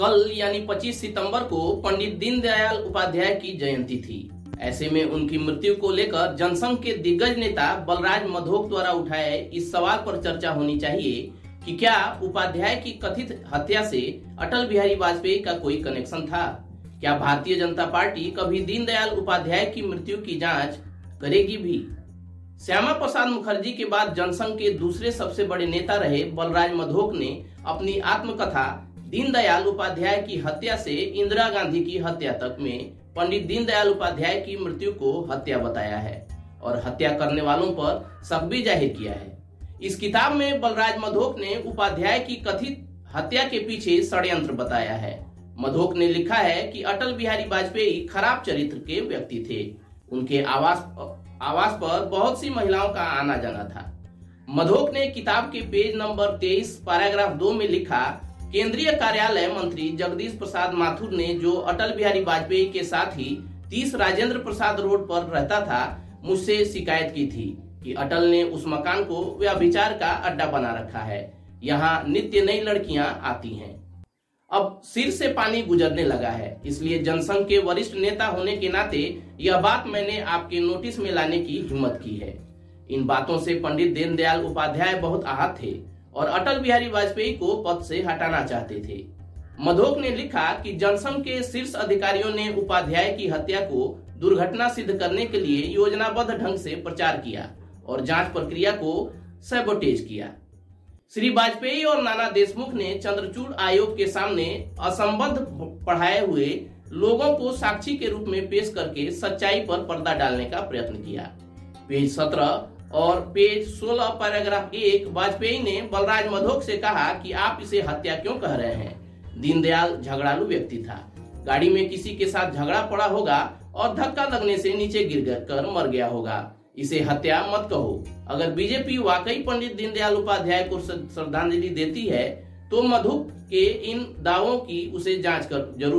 कल यानी 25 सितंबर को पंडित दीनदयाल उपाध्याय की जयंती थी। ऐसे में उनकी मृत्यु को लेकर जनसंघ के दिग्गज नेता बलराज मधोक द्वारा उठाए इस सवाल पर चर्चा होनी चाहिए कि क्या उपाध्याय की कथित हत्या से अटल बिहारी वाजपेयी का कोई कनेक्शन था? क्या भारतीय जनता पार्टी कभी दीनदयाल उपाध्याय की मृत्यु की जाँच करेगी भी? श्यामा प्रसाद मुखर्जी के बाद जनसंघ के दूसरे सबसे बड़े नेता रहे बलराज मधोक ने अपनी आत्मकथा दीनदयाल उपाध्याय की हत्या से इंदिरा गांधी की हत्या तक में पंडित दीनदयाल उपाध्याय की मृत्यु को हत्या बताया है और हत्या करने वालों पर शक भी ज़ाहिर किया है। इस किताब में बलराज मधोक ने उपाध्याय की कथित हत्या के पीछे षड्यंत्र बताया है। मधोक ने लिखा है कि अटल बिहारी वाजपेयी खराब चरित्र के व्यक्ति थे। उनके आवास आवास पर बहुत सी महिलाओं का आना जाना था। मधोक ने किताब के पेज नंबर 23 पैराग्राफ 2 में लिखा केंद्रीय कार्यालय मंत्री जगदीश प्रसाद माथुर ने जो अटल बिहारी वाजपेयी के साथ ही तीस राजेंद्र प्रसाद रोड पर रहता था, मुझसे शिकायत की थी कि अटल ने उस मकान को व्यभिचार का अड्डा बना रखा है। यहाँ नित्य नई लड़कियाँ आती हैं। अब सिर से पानी गुजरने लगा है, इसलिए जनसंघ के वरिष्ठ नेता होने के नाते यह बात मैंने आपके नोटिस में लाने की हिम्मत की है। इन बातों से पंडित दीनदयाल उपाध्याय बहुत आहत थे। और अटल बिहारी वाजपेयी को पद से हटाना चाहते थे। मधोक ने लिखा कि जनसंघ के शीर्ष अधिकारियों ने उपाध्याय की हत्या को दुर्घटना सिद्ध करने के लिए योजनाबद्ध ढंग से प्रचार किया और जाँच प्रक्रिया को सैबोटेज किया। श्री वाजपेयी और नाना देशमुख ने चंद्रचूड़ आयोग के सामने असंबद्ध पढ़ाए हुए लोगों को साक्षी के रूप में पेश करके सच्चाई पर पर्दा डालने का प्रयत्न किया। पेज सत्रह और पेज सोलह पैराग्राफ एक, वाजपेयी ने बलराज मधोक से कहा कि आप इसे हत्या क्यों कह रहे हैं? दीनदयाल झगड़ालू व्यक्ति था। गाड़ी में किसी के साथ झगड़ा पड़ा होगा और धक्का लगने से नीचे गिर कर मर गया होगा। इसे हत्या मत कहो। अगर बीजेपी वाकई पंडित दीनदयाल उपाध्याय को श्रद्धांजलि देती है तो मधुक के इन दावों की उसे जाँच कर ज़रूर